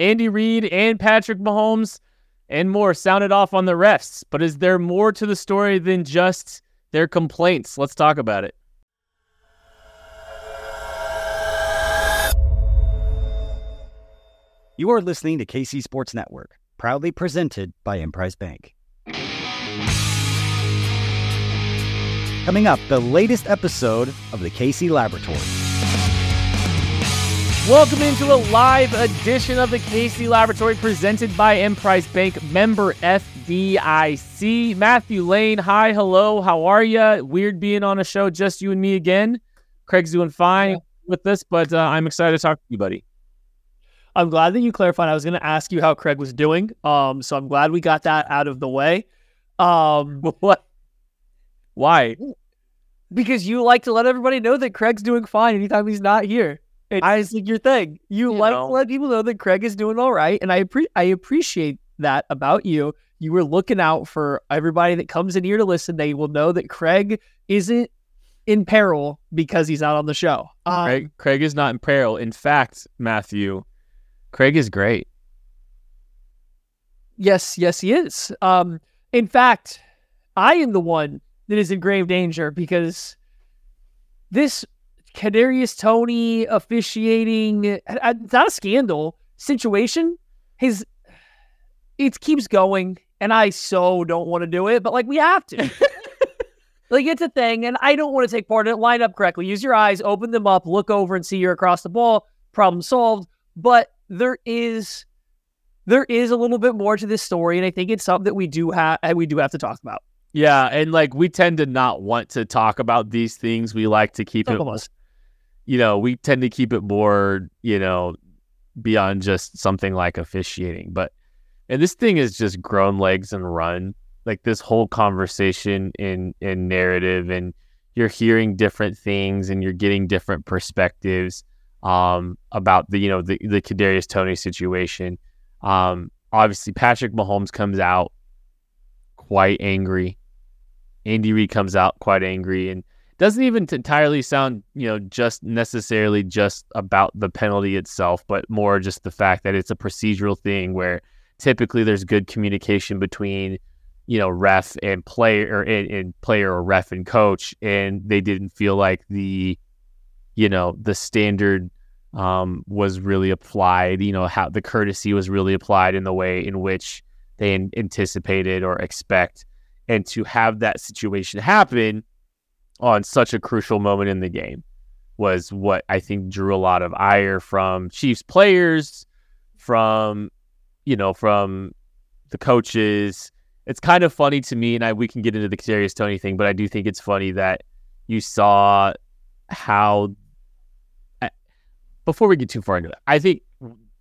Andy Reid and Patrick Mahomes and more sounded off on the refs. But is there more to the story than just their complaints? Let's talk about it. You are listening to KC Sports Network, proudly presented by Emprise Bank. Coming up, the latest episode of the KC Laboratory. Welcome into a live edition of the KC Laboratory presented by Emprise Bank member FDIC. Matthew Lane, hi, hello, how are you? Weird being on a show, just you and me again. Craig's doing fine yeah. with this, but uh, I'm excited to talk to you, buddy. I'm glad that you clarified. I was going to ask you how Craig was doing. Um, so I'm glad we got that out of the way. Um, what? Why? Because you like to let everybody know that Craig's doing fine anytime he's not here. It's I think your thing. You, you like know. to let people know that Craig is doing all right, and I appre- I appreciate that about you. You were looking out for everybody that comes in here to listen. They will know that Craig isn't in peril because he's out on the show. Um, Craig, Craig is not in peril. In fact, Matthew, Craig is great. Yes, yes, he is. Um, in fact, I am the one that is in grave danger because this Kadarius Toney officiating, it's not a scandal situation. His it keeps going, and I so don't want to do it, but like we have to. like it's a thing, and I don't want to take part in it. Line up correctly, use your eyes, open them up, look over, and see you're across the ball. Problem solved. But there is there is a little bit more to this story, and I think it's something that we do have and uh, we do have to talk about. Yeah, and like we tend to not want to talk about these things. We like to keep Some it. You know, we tend to keep it more, you know, beyond just something like officiating. But and this thing has just grown legs and run. Like this whole conversation in in narrative, and you're hearing different things, and you're getting different perspectives um, about the you know the the Kadarius Toney situation. Um, obviously, Patrick Mahomes comes out quite angry Andy Reid comes out quite angry and doesn't even entirely sound, you know, just necessarily just about the penalty itself, but more just the fact that it's a procedural thing where typically there's good communication between, you know, ref and player or and, player or ref and coach, and they didn't feel like the, you know, the standard um, was really applied. You know, how the courtesy was really applied in the way in which they anticipated or expect and to have that situation happen on such a crucial moment in the game was what I think drew a lot of ire from Chiefs players, from you know, from the coaches. It's kind of funny to me, and I we can get into the Kadarius Toney thing, but I do think it's funny that you saw how. Before we get too far into it, I think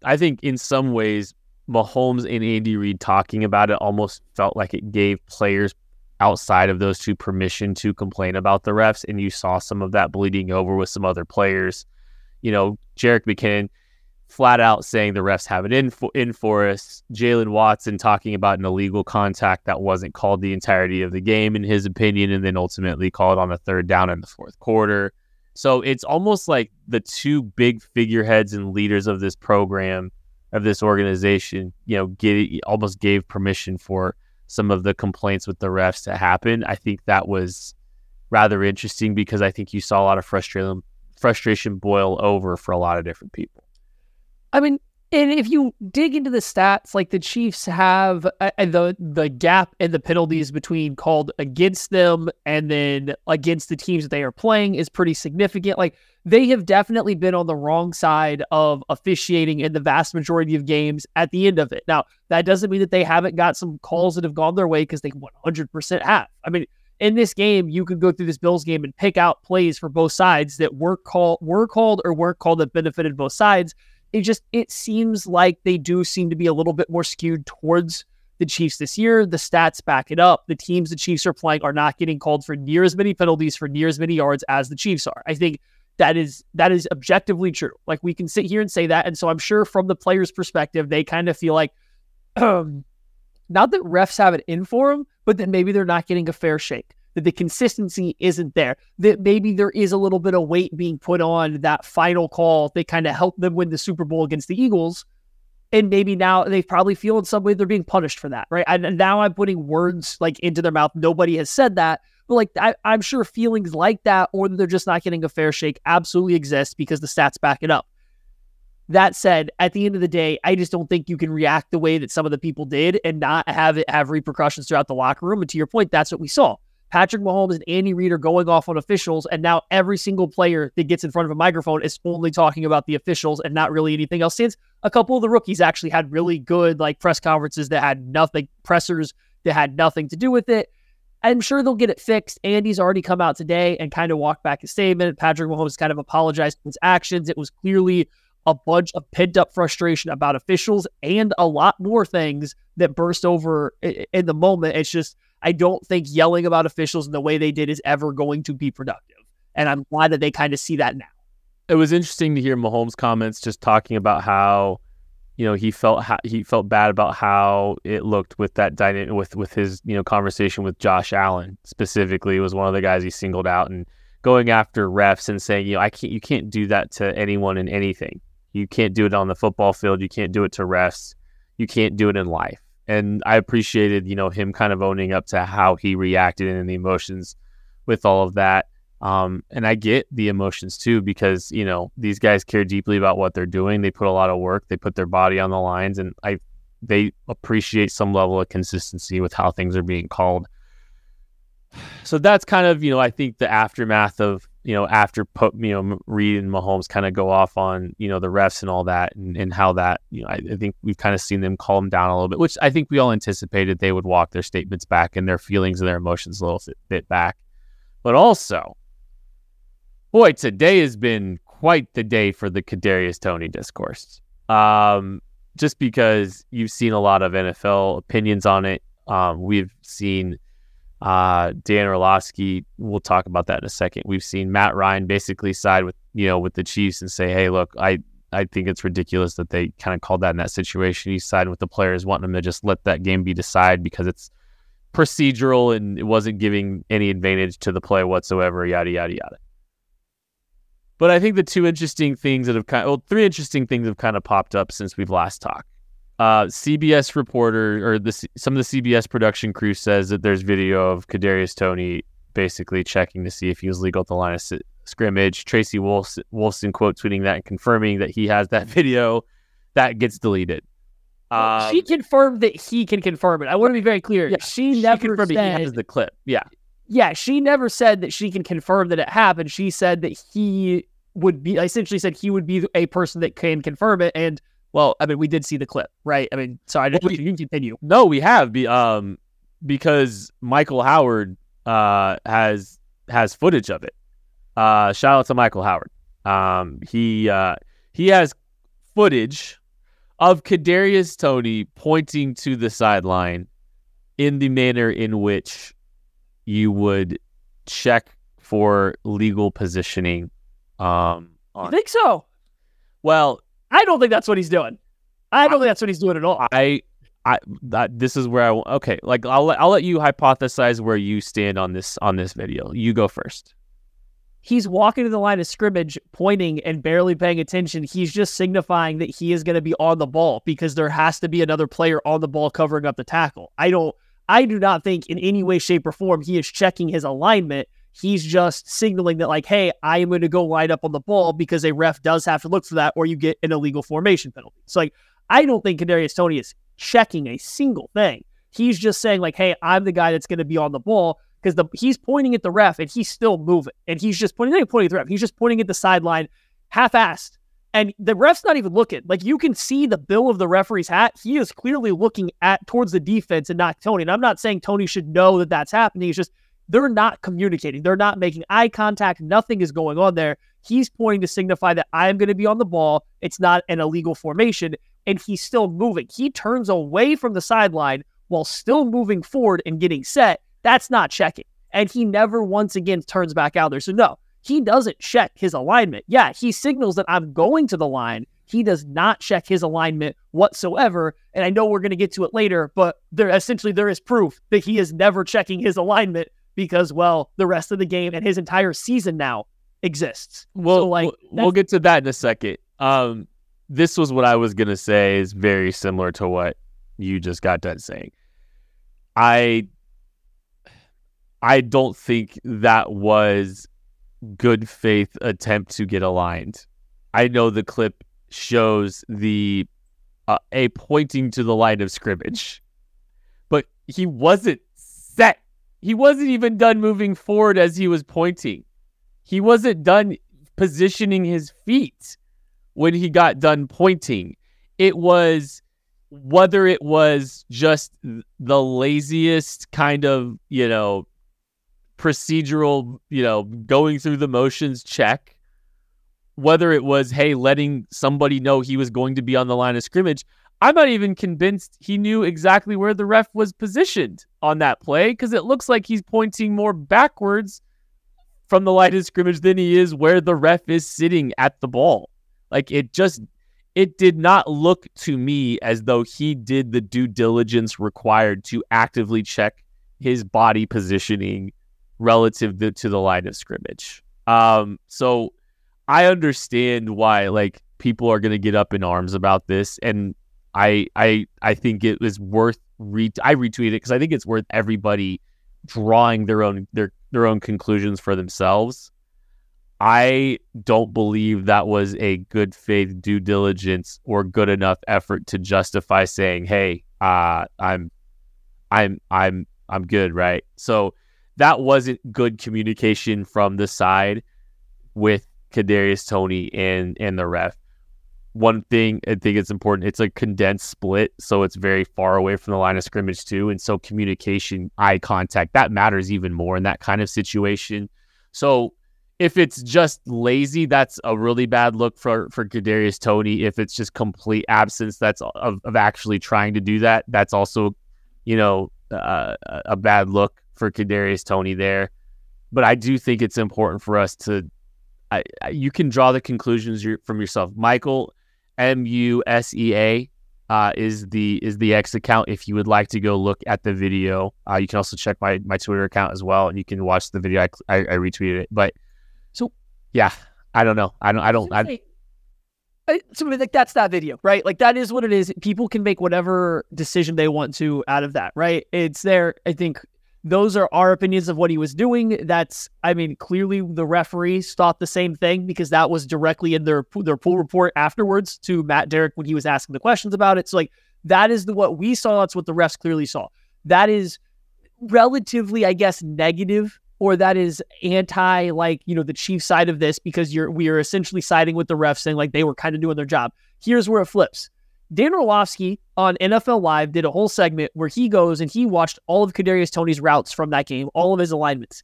I think in some ways Mahomes and Andy Reid talking about it almost felt like it gave players outside of those two permission to complain about the refs. And you saw some of that bleeding over with some other players. You know, Jerick McKinnon flat out saying the refs have it in for, in for us. Jaylen Watson talking about an illegal contact that wasn't called the entirety of the game, in his opinion, and then ultimately called on the third down in the fourth quarter. So it's almost like the two big figureheads and leaders of this program of this organization, you know, get almost gave permission for some of the complaints with the refs to happen. I think that was rather interesting because I think you saw a lot of frustration frustration boil over for a lot of different people. I mean, and if you dig into the stats, like the Chiefs have uh, uh, the the gap in the penalties between called against them and then against the teams that they are playing is pretty significant. Like they have definitely been on the wrong side of officiating in the vast majority of games at the end of it. Now that doesn't mean that they haven't got some calls that have gone their way because they 100% have. I mean, in this game, you could go through this Bills game and pick out plays for both sides that were called were called or weren't called that benefited both sides it just it seems like they do seem to be a little bit more skewed towards the Chiefs this year. The stats back it up. The teams the Chiefs are playing are not getting called for near as many penalties for near as many yards as the Chiefs are. I think that is that is objectively true. Like we can sit here and say that, and so I'm sure from the players' perspective, they kind of feel like, um, not that refs have it in for them, but that maybe they're not getting a fair shake that the consistency isn't there, that maybe there is a little bit of weight being put on that final call that kind of helped them win the Super Bowl against the Eagles. and maybe now they probably feel in some way they're being punished for that, right? And now I'm putting words like into their mouth. Nobody has said that, but like I, am sure feelings like that, or that they're just not getting a fair shake, absolutely exist because the stats back it up. That said, at the end of the day, I just don't think you can react the way that some of the people did and not have it have repercussions throughout the locker room. And to your point, that's what we saw. Patrick Mahomes and Andy Reid are going off on officials, and now every single player that gets in front of a microphone is only talking about the officials and not really anything else. Since a couple of the rookies actually had really good like press conferences that had nothing pressers that had nothing to do with it. I'm sure they'll get it fixed. Andy's already come out today and kind of walked back his statement. Patrick Mahomes kind of apologized for his actions. It was clearly a bunch of pent up frustration about officials and a lot more things that burst over in the moment. It's just I don't think yelling about officials in the way they did is ever going to be productive. And I'm glad that they kind of see that now. It was interesting to hear Mahomes' comments just talking about how, you know, he felt ha- he felt bad about how it looked with that with with his you know conversation with Josh Allen specifically was one of the guys he singled out and going after refs and saying you know I can't you can't do that to anyone in anything. You can't do it on the football field. You can't do it to refs. You can't do it in life and I appreciated you know him kind of owning up to how he reacted and the emotions with all of that. Um, and I get the emotions too because you know these guys care deeply about what they're doing. They put a lot of work. They put their body on the lines, and I they appreciate some level of consistency with how things are being called. So that's kind of you know I think the aftermath of you know, after you know, Reid and Mahomes kind of go off on, you know, the refs and all that and, and how that, you know, I, I, think we've kind of seen them calm down a little bit, which I think we all anticipated they would walk their statements back and their feelings and their emotions a little bit back. But also, boy, today has been quite the day for the Kadarius Tony discourse. Um, just because you've seen a lot of NFL opinions on it. Um, we've seen uh, Dan Orlovsky, we'll talk about that in a second. We've seen Matt Ryan basically side with you know with the Chiefs and say, "Hey, look, I I think it's ridiculous that they kind of called that in that situation." He's siding with the players, wanting them to just let that game be decided because it's procedural and it wasn't giving any advantage to the play whatsoever. Yada yada yada. But I think the two interesting things that have kind of, well, three interesting things have kind of popped up since we've last talked. Uh, CBS reporter or the some of the CBS production crew says that there's video of Kadarius Toney basically checking to see if he was legal at the line of scrimmage. Tracy Wolfson, Wolfson quote tweeting that and confirming that he has that video. That gets deleted. Um, she confirmed that he can confirm it. I want to be very clear. Yeah, she, she never confirmed said, he has the clip. Yeah, yeah. She never said that she can confirm that it happened. She said that he would be essentially said he would be a person that can confirm it, and well, I mean, we did see the clip, right? I mean, sorry, well, we, you can continue. No, we have, be, um, because Michael Howard uh, has has footage of it. Uh, shout out to Michael Howard. Um, he uh, he has footage of Kadarius Toney pointing to the sideline in the manner in which you would check for legal positioning. Um, on. You think so? Well, I don't think that's what he's doing. I don't I, think that's what he's doing at all. I, I, that this is where I okay. Like I'll I'll let you hypothesize where you stand on this on this video. You go first. He's walking to the line of scrimmage, pointing and barely paying attention. He's just signifying that he is going to be on the ball because there has to be another player on the ball covering up the tackle. I don't. I do not think in any way, shape, or form he is checking his alignment He's just signaling that, like, hey, I am going to go line up on the ball because a ref does have to look for that, or you get an illegal formation penalty. So, like, I don't think Kadarius Toney is checking a single thing. He's just saying, like, hey, I'm the guy that's going to be on the ball because the he's pointing at the ref and he's still moving, and he's just pointing, pointing at the ref, he's just pointing at the sideline, half-assed. And the ref's not even looking. Like you can see the bill of the referee's hat. He is clearly looking at towards the defense and not Toney. And I'm not saying Toney should know that that's happening. It's just they're not communicating. They're not making eye contact. Nothing is going on there. He's pointing to signify that I'm going to be on the ball. It's not an illegal formation. And he's still moving. He turns away from the sideline while still moving forward and getting set. That's not checking. And he never once again turns back out there. So, no, he doesn't check his alignment. Yeah, he signals that I'm going to the line. He does not check his alignment whatsoever. And I know we're going to get to it later, but there essentially there is proof that he is never checking his alignment because, well, the rest of the game and his entire season now exists. Well, so, like we'll, get to that in a second. Um, this was what I was gonna say is very similar to what you just got done saying. I I don't think that was good faith attempt to get aligned. I know the clip shows the uh, a pointing to the line of scrimmage, but he wasn't set. He wasn't even done moving forward as he was pointing. He wasn't done positioning his feet when he got done pointing. It was whether it was just the laziest kind of, you know, procedural, you know, going through the motions check, whether it was, hey, letting somebody know he was going to be on the line of scrimmage. I'm not even convinced he knew exactly where the ref was positioned on that play because it looks like he's pointing more backwards from the line of scrimmage than he is where the ref is sitting at the ball. Like it just it did not look to me as though he did the due diligence required to actively check his body positioning relative to, to the line of scrimmage. Um, so I understand why like people are going to get up in arms about this, and I I I think it was worth re I retweeted it because I think it's worth everybody drawing their own their their own conclusions for themselves. I don't believe that was a good faith due diligence or good enough effort to justify saying, "Hey, uh, I'm, I'm, I'm, I'm good." Right. So that wasn't good communication from the side with Kadarius Toney and and the ref. One thing I think it's important, it's a condensed split, so it's very far away from the line of scrimmage too. And so communication, eye contact, that matters even more in that kind of situation. So if it's just lazy, that's a really bad look for for Kadarius Toney. If it's just complete absence, that's of, of actually trying to do that. That's also, you know, uh, a bad look for Kadarius Toney there. But I do think it's important for us to. I, I, you can draw the conclusions from yourself. Michael M U S E A uh, is the is the X account. If you would like to go look at the video, uh, you can also check my my Twitter account as well, and you can watch the video. I, I, I retweeted it, but so yeah, I don't know. I don't. I don't. I, I, so like that's that video, right? Like that is what it is. People can make whatever decision they want to out of that, right? It's there. I think those are our opinions of what he was doing. That's, I mean, clearly the referees thought the same thing because that was directly in their their pool report afterwards to Matt Derrick when he was asking the questions about it. So like that is the what we saw. That's what the refs clearly saw. That is relatively, I guess, negative or that is anti like you know the chief side of this because you're we are essentially siding with the refs saying like they were kind of doing their job. Here's where it flips. Dan Orlovsky on NFL Live did a whole segment where he goes and he watched all of Kadarius Toney's routes from that game, all of his alignments.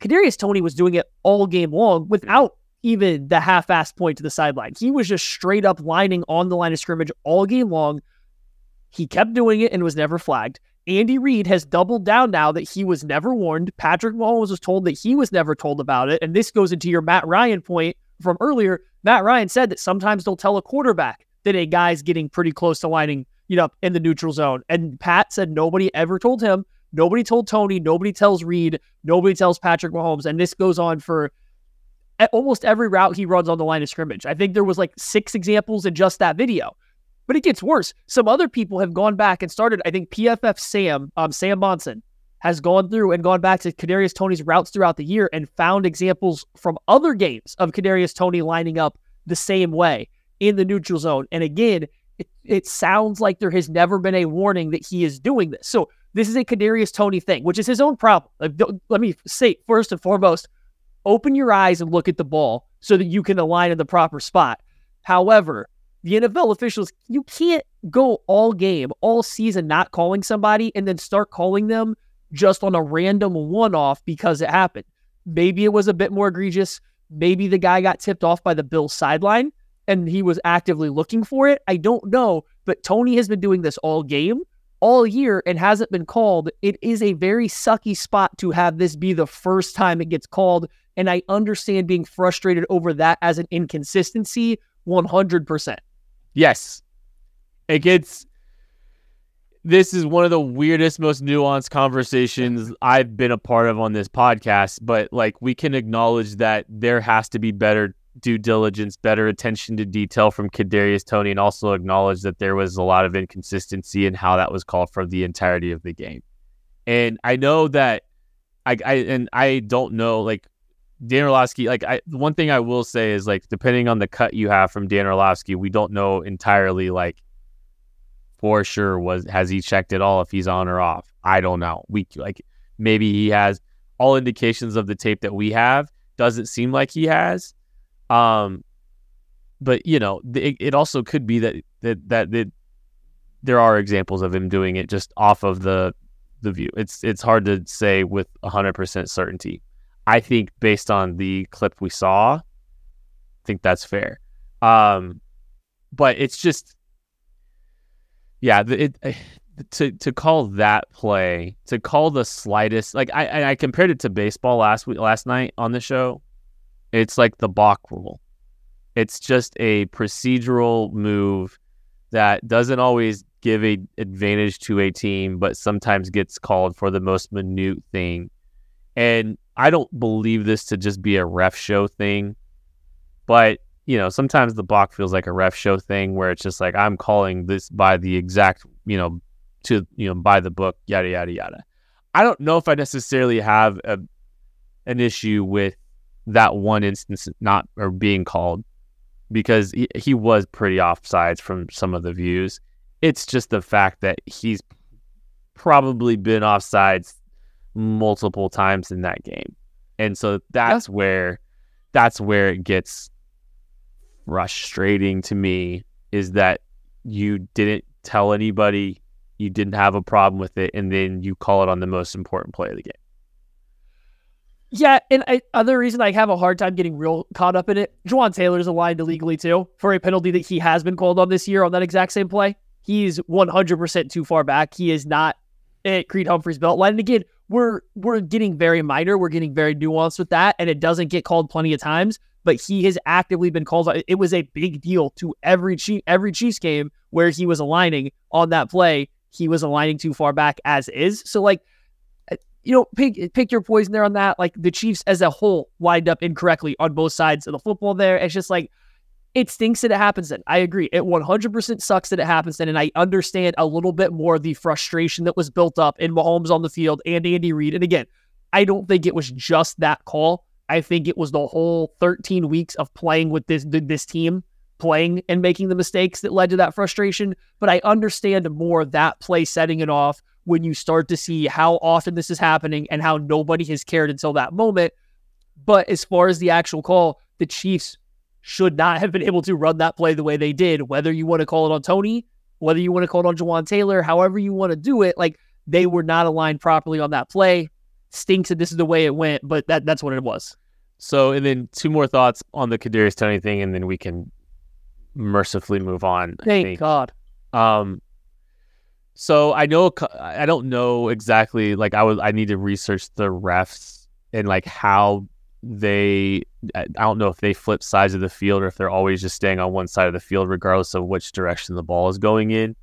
Kadarius Toney was doing it all game long without even the half-ass point to the sideline. He was just straight up lining on the line of scrimmage all game long. He kept doing it and was never flagged. Andy Reid has doubled down now that he was never warned. Patrick Mahomes was told that he was never told about it. And this goes into your Matt Ryan point from earlier. Matt Ryan said that sometimes they'll tell a quarterback that a guy's getting pretty close to lining, you know, in the neutral zone. And Pat said nobody ever told him. Nobody told Toney, Nobody tells Reid, Nobody tells Patrick Mahomes. And this goes on for almost every route he runs on the line of scrimmage. I think there was like six examples in just that video. But it gets worse. Some other people have gone back and started. I think PFF Sam, um, Sam Monson, has gone through and gone back to Kadarius Toney's routes throughout the year and found examples from other games of Kadarius Toney lining up the same way in the neutral zone. And again, it, it sounds like there has never been a warning that he is doing this. So this is a Kadarius Toney thing, which is his own problem. Like, let me say first and foremost, open your eyes and look at the ball so that you can align in the proper spot. However, the NFL officials, you can't go all game, all season not calling somebody and then start calling them just on a random one off because it happened. Maybe it was a bit more egregious. Maybe the guy got tipped off by the Bills sideline and he was actively looking for it. I don't know, but Toney has been doing this all game, all year, and hasn't been called. It is a very sucky spot to have this be the first time it gets called. And I understand being frustrated over that as an inconsistency 100%. Yes. It gets this is one of the weirdest, most nuanced conversations I've been a part of on this podcast. But like, we can acknowledge that there has to be better due diligence, better attention to detail from Kadarius Toney, and also acknowledge that there was a lot of inconsistency in how that was called for the entirety of the game. And I know that I, I and I don't know like Dan Orlovsky. Like I, one thing I will say is like depending on the cut you have from Dan Orlovsky, we don't know entirely like for sure was has he checked it all if he's on or off. I don't know. We like maybe he has all indications of the tape that we have doesn't seem like he has. Um, but you know, it, it also could be that that that, that there are examples of him doing it just off of the the view. It's it's hard to say with hundred percent certainty. I think based on the clip we saw, I think that's fair. Um, but it's just, yeah, it, it to to call that play to call the slightest like I I compared it to baseball last week last night on the show. It's like the balk rule. It's just a procedural move that doesn't always give a advantage to a team, but sometimes gets called for the most minute thing. And I don't believe this to just be a ref show thing, but you know, sometimes the balk feels like a ref show thing where it's just like I'm calling this by the exact, you know, to you know by the book, yada yada yada. I don't know if I necessarily have a, an issue with that one instance not or being called because he, he was pretty offsides from some of the views. It's just the fact that he's probably been offsides multiple times in that game. And so that's yeah. where that's where it gets frustrating to me is that you didn't tell anybody you didn't have a problem with it, and then you call it on the most important play of the game. Yeah, and I, other reason I have a hard time getting real caught up in it, Jawaan Taylor's aligned illegally too for a penalty that he has been called on this year on that exact same play. He's 100% too far back. He is not at Creed Humphrey's belt line. And again, we're we're getting very minor. We're getting very nuanced with that, and it doesn't get called plenty of times. But he has actively been called. On. It was a big deal to every Chief, every Chiefs game where he was aligning on that play he was aligning too far back as is. So like you know, pick pick your poison there on that. Like the Chiefs as a whole wind up incorrectly on both sides of the football there. It's just like it stinks that it happens then. I agree. It 100% sucks that it happens then. And I understand a little bit more the frustration that was built up in Mahomes on the field and Andy Reid. And again, I don't think it was just that call. I think it was the whole 13 weeks of playing with this this team playing and making the mistakes that led to that frustration. But I understand more that play setting it off when you start to see how often this is happening and how nobody has cared until that moment. But as far as the actual call, the Chiefs should not have been able to run that play the way they did, whether you want to call it on Toney, whether you want to call it on Jawaan Taylor, however you want to do it. Like they were not aligned properly on that play. Stinks that this is the way it went, but that that's what it was. So, and then two more thoughts on the Kadarius Toney thing, and then we can mercifully move on. Thank God. Um, so I know I don't know exactly. Like I would, I need to research the refs and like how they. I don't know if they flip sides of the field or if they're always just staying on one side of the field, regardless of which direction the ball is going in.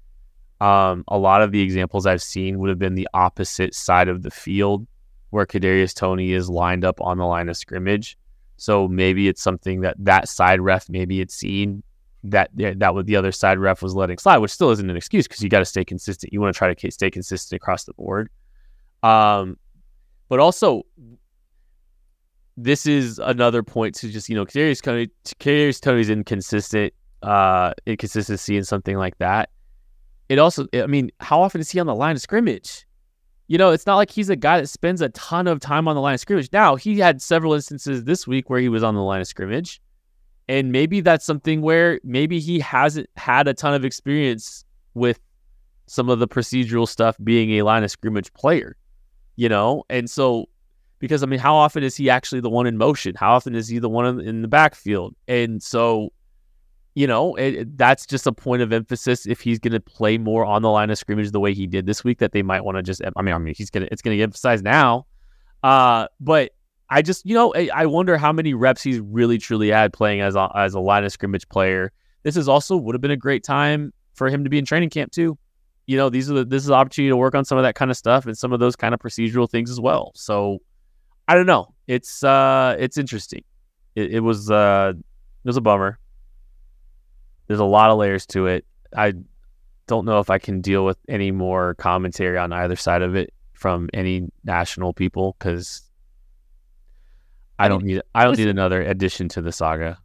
Um, a lot of the examples I've seen would have been the opposite side of the field, where Kadarius Toney is lined up on the line of scrimmage. So maybe it's something that that side ref maybe it's seen that that what the other side ref was letting slide, which still isn't an excuse because you got to stay consistent. You want to try to stay consistent across the board. Um, but also, this is another point to just you know, Kadarius Toney, Kadarius Toney's inconsistent, uh, inconsistency and something like that. It also, I mean, how often is he on the line of scrimmage? You know, it's not like he's a guy that spends a ton of time on the line of scrimmage. Now, he had several instances this week where he was on the line of scrimmage. And maybe that's something where maybe he hasn't had a ton of experience with some of the procedural stuff being a line of scrimmage player, you know? And so, because I mean, how often is he actually the one in motion? How often is he the one in the backfield? And so, you know, it, that's just a point of emphasis if he's going to play more on the line of scrimmage the way he did this week that they might want to just, I mean, I mean, he's going to, it's going to emphasize now. Uh, but I just, you know, I wonder how many reps he's really truly had playing as a, as a line of scrimmage player. This is also would have been a great time for him to be in training camp too. You know, these are the, this is opportunity to work on some of that kind of stuff and some of those kind of procedural things as well. So I don't know. It's uh, it's interesting. It, it was uh, was a bummer. There's a lot of layers to it. I don't know if I can deal with any more commentary on either side of it from any national people because I don't need I don't need another addition to the saga.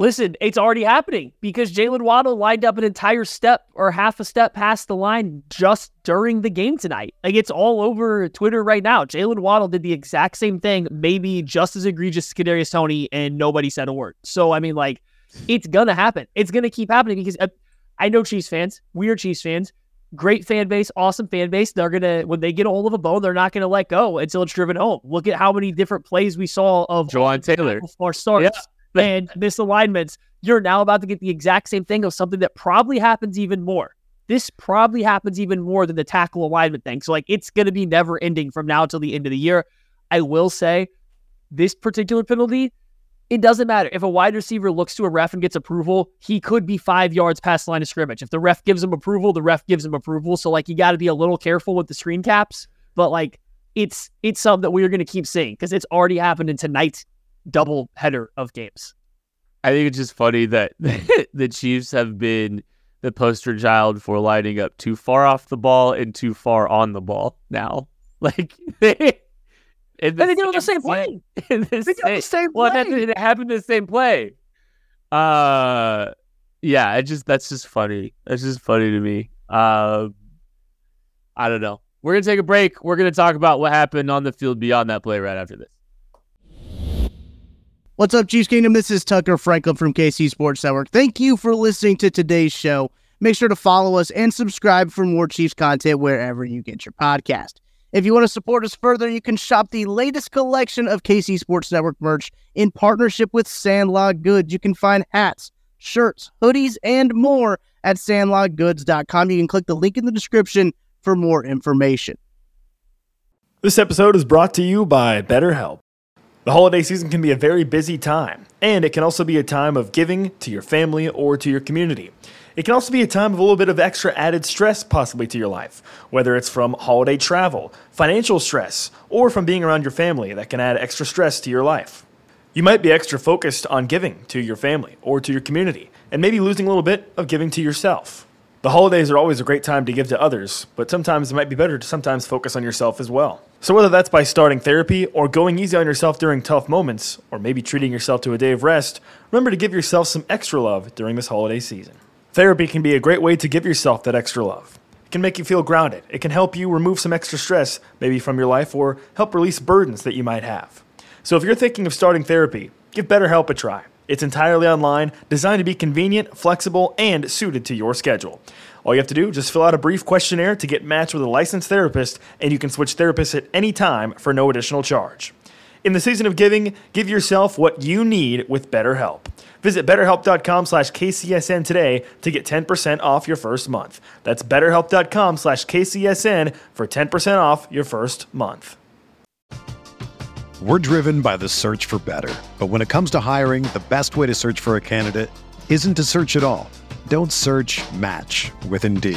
Listen, it's already happening because Jalen Waddle lined up an entire step or half a step past the line just during the game tonight. Like it's all over Twitter right now. Jalen Waddle did the exact same thing, maybe just as egregious as Kadarius Toney, and nobody said a word. So I mean, like, it's gonna happen. It's gonna keep happening because uh, I know Chiefs fans. We are Chiefs fans. Great fan base, awesome fan base. They're gonna when they get a hold of a bone, they're not gonna let go until it's driven home. Look at how many different plays we saw of Jawaan Taylor for starts. Yeah and misalignments, you're now about to get the exact same thing of something that probably happens even more. This probably happens even more than the tackle alignment thing. So, like, it's to be never ending from now till the end of the year. I will say this particular penalty, it doesn't matter. If a wide receiver looks to a ref and gets approval, he could be five yards past the line of scrimmage. If the ref gives him approval, the ref gives him approval. So, like, you got to be a little careful with the screen caps. But, like, it's it's something that we're going to keep seeing because it's already happened in tonight's double header of games. I think it's just funny that the Chiefs have been the poster child for lining up too far off the ball and too far on the ball now. Like they, and they did the same play. In the they same, the same play. Well, it happened the same play. Uh, yeah, it just that's just funny. That's just funny to me. Uh, I don't know. We're gonna take a break. We're gonna talk about what happened on the field beyond that play right after this. What's up, Chiefs Kingdom? This is Tucker Franklin from KC Sports Network. Thank you for listening to today's show. Make sure to follow us and subscribe for more Chiefs content wherever you get your podcast. If you want to support us further, you can shop the latest collection of KC Sports Network merch in partnership with Sandlot Goods. You can find hats, shirts, hoodies, and more at sandlotgoods.com. You can click the link in the description for more information. This episode is brought to you by BetterHelp. The holiday season can be a very busy time, and it can also be a time of giving to your family or to your community. It can also be a time of a little bit of extra added stress, possibly to your life, whether it's from holiday travel, financial stress, or from being around your family that can add extra stress to your life. You might be extra focused on giving to your family or to your community, and maybe losing a little bit of giving to yourself. The holidays are always a great time to give to others, but sometimes it might be better to sometimes focus on yourself as well. So, whether that's by starting therapy or going easy on yourself during tough moments, or maybe treating yourself to a day of rest, remember to give yourself some extra love during this holiday season. Therapy can be a great way to give yourself that extra love. It can make you feel grounded. It can help you remove some extra stress, maybe from your life, or help release burdens that you might have. So, if you're thinking of starting therapy, give BetterHelp a try. It's entirely online, designed to be convenient, flexible, and suited to your schedule. All you have to do, just fill out a brief questionnaire to get matched with a licensed therapist, and you can switch therapists at any time for no additional charge. In the season of giving, give yourself what you need with BetterHelp. Visit betterhelp.com slash KCSN today to get 10% off your first month. That's betterhelp.com slash KCSN for 10% off your first month. We're driven by the search for better. But when it comes to hiring, the best way to search for a candidate isn't to search at all. Don't search match with Indeed.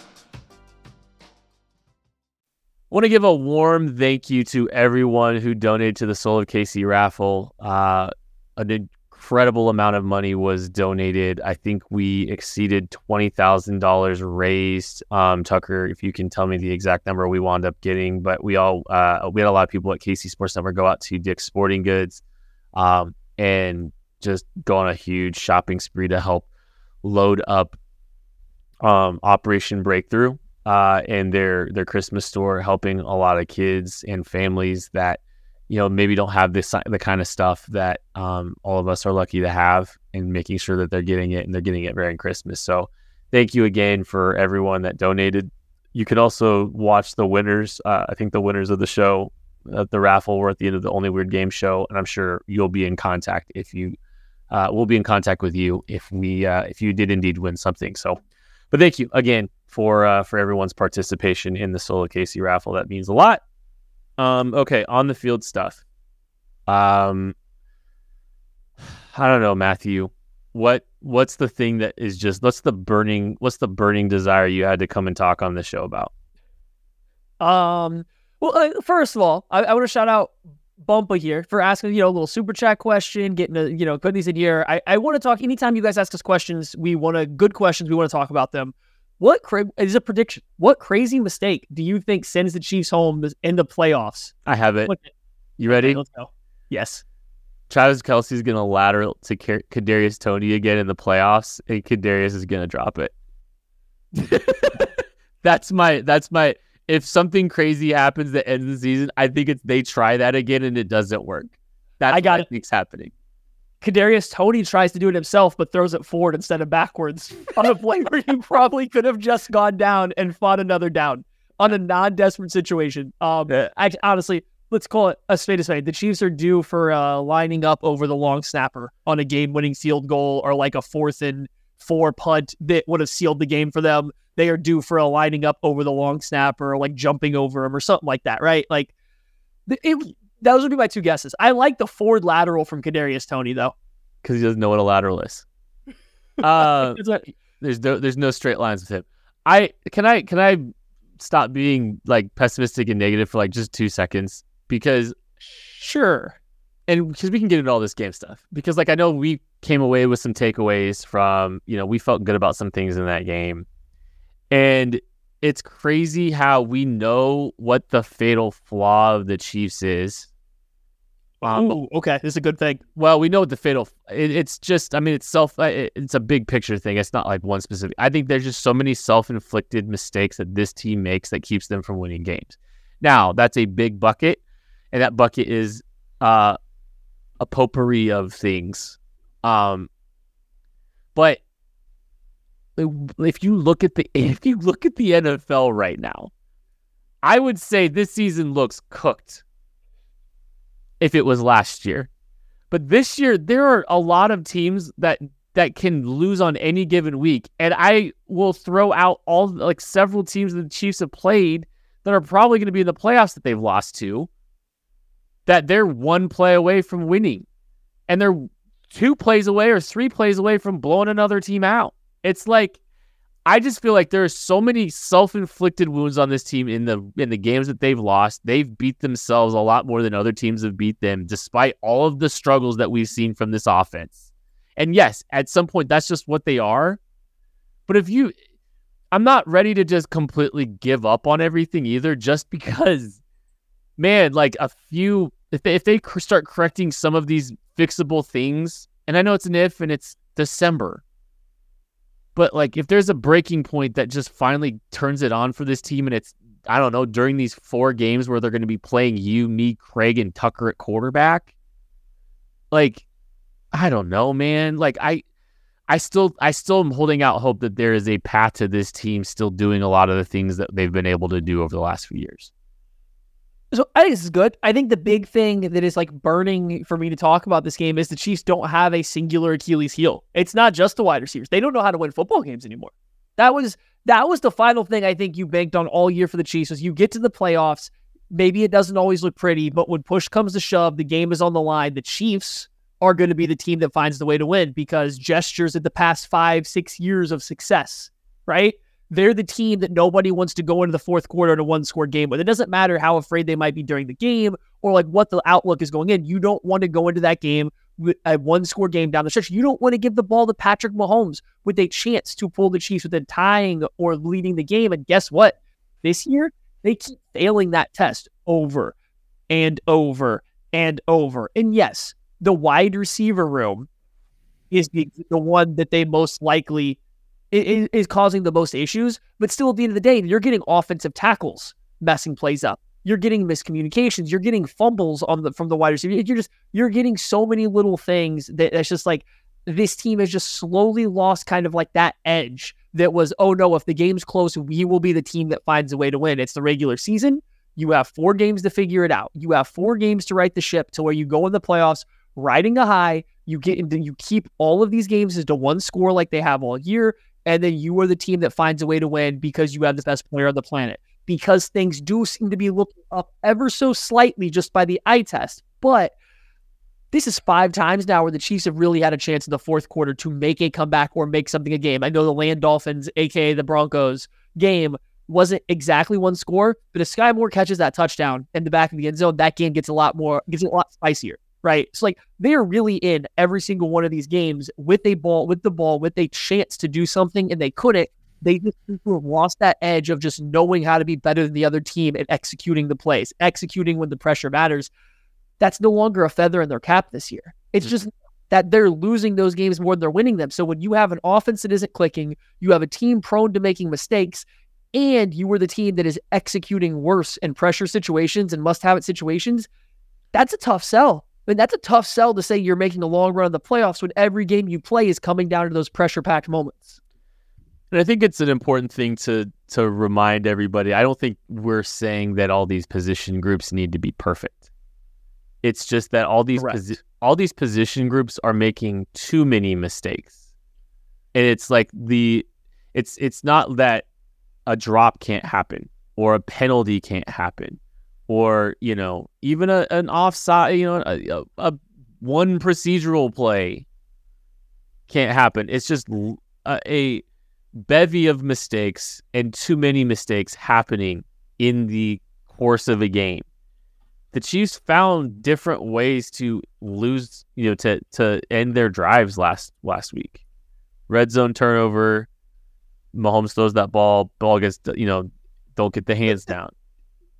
I want to give a warm thank you to everyone who donated to the Soul of KC raffle. Uh, an incredible amount of money was donated. I think we exceeded twenty thousand dollars raised. Um, Tucker, if you can tell me the exact number we wound up getting, but we all uh, we had a lot of people at KC Sports Network go out to Dick's Sporting Goods, um, and just go on a huge shopping spree to help load up um, Operation Breakthrough uh, and their their Christmas store, helping a lot of kids and families that you know maybe don't have this the kind of stuff that um, all of us are lucky to have, and making sure that they're getting it and they're getting it during Christmas. So, thank you again for everyone that donated. You can also watch the winners. Uh, I think the winners of the show at the raffle were at the end of the Only Weird Game show, and I'm sure you'll be in contact if you. Uh, we'll be in contact with you if we uh, if you did indeed win something. So, but thank you again for uh, for everyone's participation in the Soul of KC raffle. That means a lot. Um, okay, on the field stuff. Um, I don't know, Matthew. What what's the thing that is just what's the burning what's the burning desire you had to come and talk on the show about? Um. Well, uh, first of all, I, I want to shout out Bumpa here for asking, you know, a little super chat question, getting a, you know, goodies in here. I, I want to talk anytime you guys ask us questions, we want to good questions, we want to talk about them. What cra- is a prediction? What crazy mistake do you think sends the Chiefs home in the playoffs? I have it. You ready? Let's go. Yes. Travis Kelce is going to lateral to Kadarius Toney again in the playoffs, and Kadarius is going to drop it. that's my. That's my. If something crazy happens at the end of the season, I think it's they try that again and it doesn't work. That's I got what I think's happening. Kadarius Toney tries to do it himself, but throws it forward instead of backwards on a play where he probably could have just gone down and fought another down on a non-desperate situation. Um, yeah. I, honestly, let's call it a spade a spade. The Chiefs are due for uh, lining up over the long snapper on a game-winning field goal or like a fourth and four punt that would have sealed the game for them. They are due for a lining up over the long snapper or like jumping over him or something like that, right? Like it, those would be my two guesses. I like the forward lateral from Kadarius Toney though, because he doesn't know what a lateral is. Uh, there's no there's no straight lines with him. I can I can I stop being like pessimistic and negative for like just two seconds? Because sure, and because we can get into all this game stuff. Because like I know we came away with some takeaways from you know we felt good about some things in that game, and it's crazy how we know what the fatal flaw of the Chiefs is um, Ooh, okay, this is a good thing. Well, we know what the fatal. It, it's just, I mean, it's self. It, it's a big picture thing. It's not like one specific. I think there's just so many self-inflicted mistakes that this team makes that keeps them from winning games. Now, that's a big bucket, and that bucket is uh, a potpourri of things. Um, but if you look at the if you look at the NFL right now, I would say this season looks cooked if it was last year. But this year, there are a lot of teams that that can lose on any given week, and I will throw out all like several teams that the Chiefs have played that are probably going to be in the playoffs that they've lost to. That they're one play away from winning, and they're two plays away or three plays away from blowing another team out. It's like I just feel like there are so many self-inflicted wounds on this team in the in the games that they've lost. They've beat themselves a lot more than other teams have beat them, despite all of the struggles that we've seen from this offense. And yes, at some point that's just what they are. But if you I'm not ready to just completely give up on everything either just because man, like a few if they, if they start correcting some of these fixable things, and I know it's an if and it's December, but like, if there's a breaking point that just finally turns it on for this team, and it's I don't know during these four games where they're going to be playing you, me, Craig, and Tucker at quarterback, like I don't know, man. Like I, I still, I still am holding out hope that there is a path to this team still doing a lot of the things that they've been able to do over the last few years. So I think this is good. I think the big thing that is like burning for me to talk about this game is the Chiefs don't have a singular Achilles heel. It's not just the wide receivers. They don't know how to win football games anymore. That was that was the final thing I think you banked on all year for the Chiefs was you get to the playoffs. Maybe it doesn't always look pretty, but when push comes to shove, the game is on the line. The Chiefs are going to be the team that finds the way to win because gestures at the past five, six years of success, right? They're the team that nobody wants to go into the fourth quarter in a one score game with. It doesn't matter how afraid they might be during the game or like what the outlook is going in. You don't want to go into that game with a one score game down the stretch. You don't want to give the ball to Patrick Mahomes with a chance to pull the Chiefs within tying or leading the game. And guess what? This year, they keep failing that test over and over and over. And yes, the wide receiver room is the, the one that they most likely is, is causing the most issues. But still, at the end of the day, you're getting offensive tackles messing plays up. You're getting miscommunications. You're getting fumbles on the from the wide receiver. You're just you're getting so many little things that that's just like this team has just slowly lost kind of like that edge that was, oh no, if the game's close, we will be the team that finds a way to win. It's the regular season. You have four games to figure it out. You have four games to right the ship to where you go in the playoffs riding a high. You get into, you keep all of these games as to one score like they have all year, and then you are the team that finds a way to win because you have the best player on the planet. Because things do seem to be looking up ever so slightly just by the eye test, but this is five times now where the Chiefs have really had a chance in the fourth quarter to make a comeback or make something a game. I know the Land Dolphins, aka the Broncos, game wasn't exactly one score, but if Skyy Moore catches that touchdown in the back of the end zone, that game gets a lot more, gets a lot spicier, right? So like they are really in every single one of these games with a ball, with the ball, with a chance to do something, and they couldn't. They just lost that edge of just knowing how to be better than the other team and executing the plays, executing when the pressure matters that's no longer a feather in their cap this year. It's mm. just that they're losing those games more than they're winning them. So when you have an offense that isn't clicking, you have a team prone to making mistakes, and you were the team that is executing worse in pressure situations and must have it situations, that's a tough sell. Mean, that's a tough sell to say you're making a long run of the playoffs when every game you play is coming down to those pressure packed moments. And I think it's an important thing to to remind everybody. I don't think we're saying that all these position groups need to be perfect. It's just that all these posi- all these position groups are making too many mistakes. And it's like the it's it's not that a drop can't happen or a penalty can't happen or, you know, even a, an offside, you know, a, a, one procedural play can't happen. It's just a, a bevy of mistakes and too many mistakes happening in the course of a game the Chiefs found different ways to lose, you know, to to end their drives last last week. Red zone turnover, Mahomes throws that ball, ball gets, you know, don't get the hands down.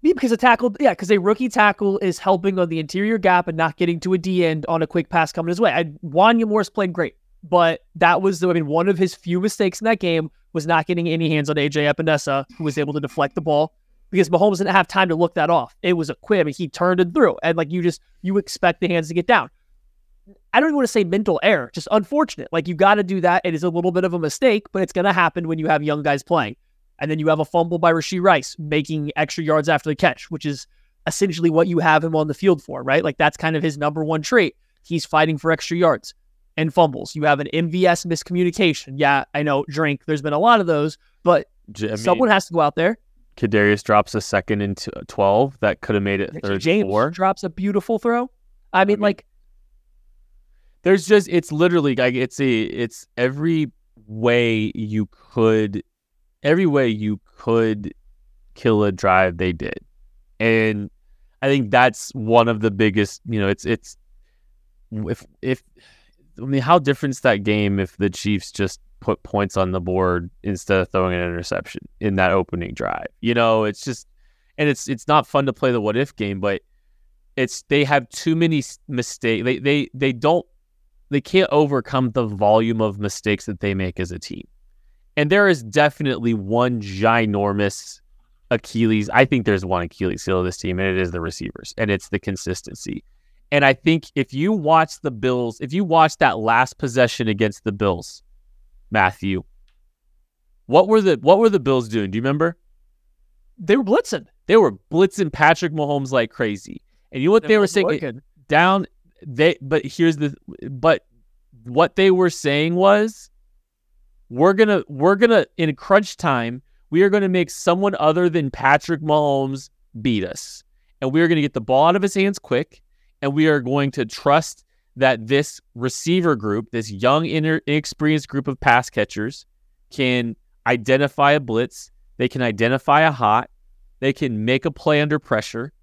Because a tackle, yeah, because a rookie tackle is helping on the interior gap and not getting to a D end on a quick pass coming his way. I, Wanya Morris played great, but that was, the, I mean, one of his few mistakes in that game was not getting any hands on AJ Epenesa, who was able to deflect the ball because Mahomes didn't have time to look that off. It was a quick. I mean, he turned it through, and like you just you expect the hands to get down. I don't even want to say mental error, just unfortunate. Like you got to do that. It is a little bit of a mistake, but it's going to happen when you have young guys playing. And then you have a fumble by Rashee Rice making extra yards after the catch, which is essentially what you have him on the field for, right? Like that's kind of his number one trait. He's fighting for extra yards and fumbles. You have an MVS miscommunication. Yeah, I know, drink. There's been a lot of those, but I mean, someone has to go out there Kadarius drops a second into uh, 12 that could have made it third James four. drops a beautiful throw. I mean, I mean, like there's just it's literally like it's a it's every way you could every way you could kill a drive they did. And I think that's one of the biggest, you know, it's it's if if I mean how different's that game if the Chiefs just put points on the board instead of throwing an interception in that opening drive. You know, it's just and it's it's not fun to play the what if game, but it's they have too many mistakes. They they they don't they can't overcome the volume of mistakes that they make as a team. And there is definitely one ginormous Achilles. I think there's one Achilles heel of this team, and it is the receivers, and it's the consistency. And I think if you watch the Bills, if you watch that last possession against the Bills, Matthew. What were the what were the Bills doing? Do you remember? They were blitzing. They were blitzing Patrick Mahomes like crazy. And you know what they, they were saying? Working. Down they but here's the but what they were saying was we're gonna we're gonna in crunch time, we are gonna make someone other than Patrick Mahomes beat us. And we are gonna get the ball out of his hands quick, and we are going to trust that this receiver group, this young, inexperienced group of pass catchers, can identify a blitz. They can identify a hot. They can make a play under pressure.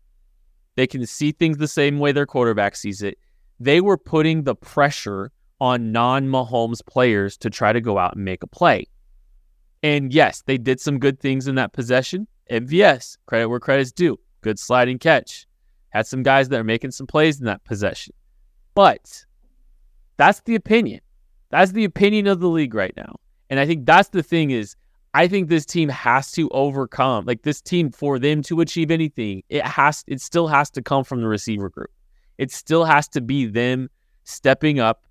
They can see things the same way their quarterback sees it. They were putting the pressure on non Mahomes players to try to go out and make a play. And yes, they did some good things in that possession. MVS, credit where credit's due. Good sliding catch. Had some guys that are making some plays in that possession. But that's the opinion. That's the opinion of the league right now. And I think that's the thing is I think this team has to overcome like this team for them to achieve anything. It has it still has to come from the receiver group. It still has to be them stepping up